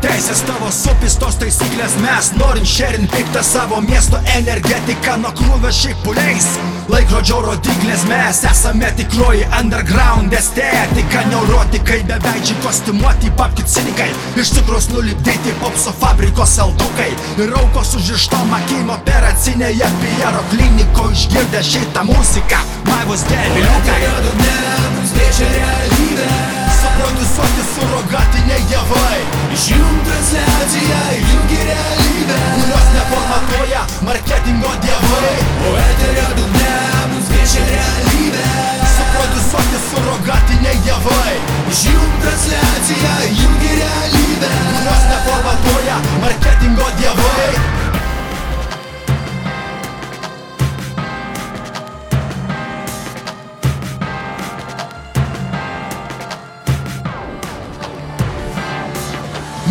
teisės tavo supistos taisyklės. Mes norim šerin piktą savo miesto energetiką Nuo krūvio šiaip puliais. Laikrodžio rodiklės mes esame tikroji underground estetika. Neurotikai, beveidžiai kostiumuoti papki cinikai. Iš tikrus nulipdyti popso fabrikos saldukai Ir aukos užrištom akim operacinėje Piero kliniko išgirdę šitą muziką. Maivos dėviliukai dugne mums piešia realybę dievai Išjung transliaciją,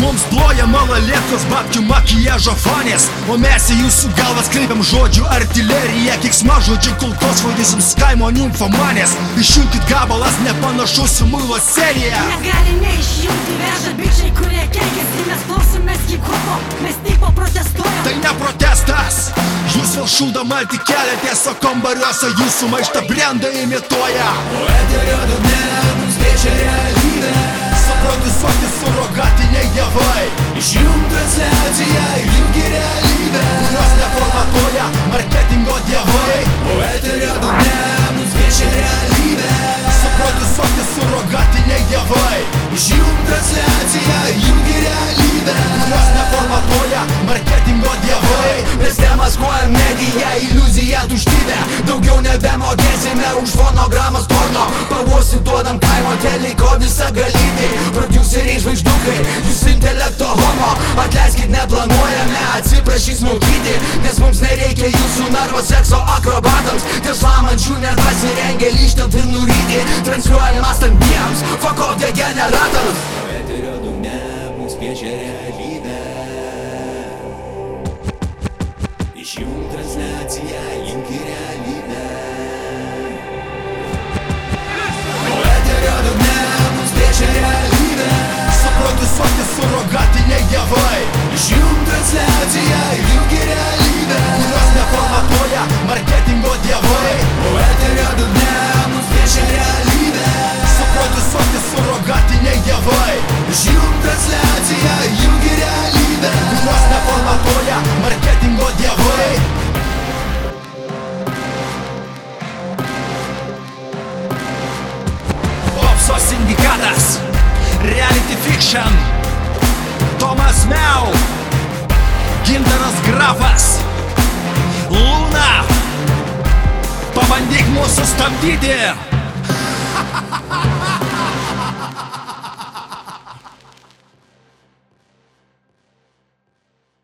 Mums ploja malalėtos babkių makijažo fonės O mes į jūsų galvas kreipiam žodžių artileriją Kiksma žodžių kulkos jums kaimo nimfomanės. Išjunkit gabalas nepanašus į muilo seriją. Mes gali neišjungti veža bičiai, kurie keikiasi Mes klausomės hip-hopo, mes tipo protestuojam Tai ne protestas. Jūs vėl šūdama tik keliatės, o kambariuose jūsų maištą brendą imituoja. O eterio dugne Daugiau nebemokėsime už fonogramos porno Pavosi duodam kaimo teliko visą galybį Produceriai žvaigždukai, jūs intelekto homo. Atleiskit, neplanuojame atsiprašys mokyti Nes mums nereikia jūsų narvo sekso akrobatams. Dėl šlamančių nepasirengę lyštant ir nuryti Transliuojama stambiems, fuck off degeneratams Eterio dugne mums piešia realybę Išjung transliaciją, įjungi realybę sindikatas Reality Fiction. Tomas Meu Gintaras Grafas Luna. Pabandyk mūsų stabdyti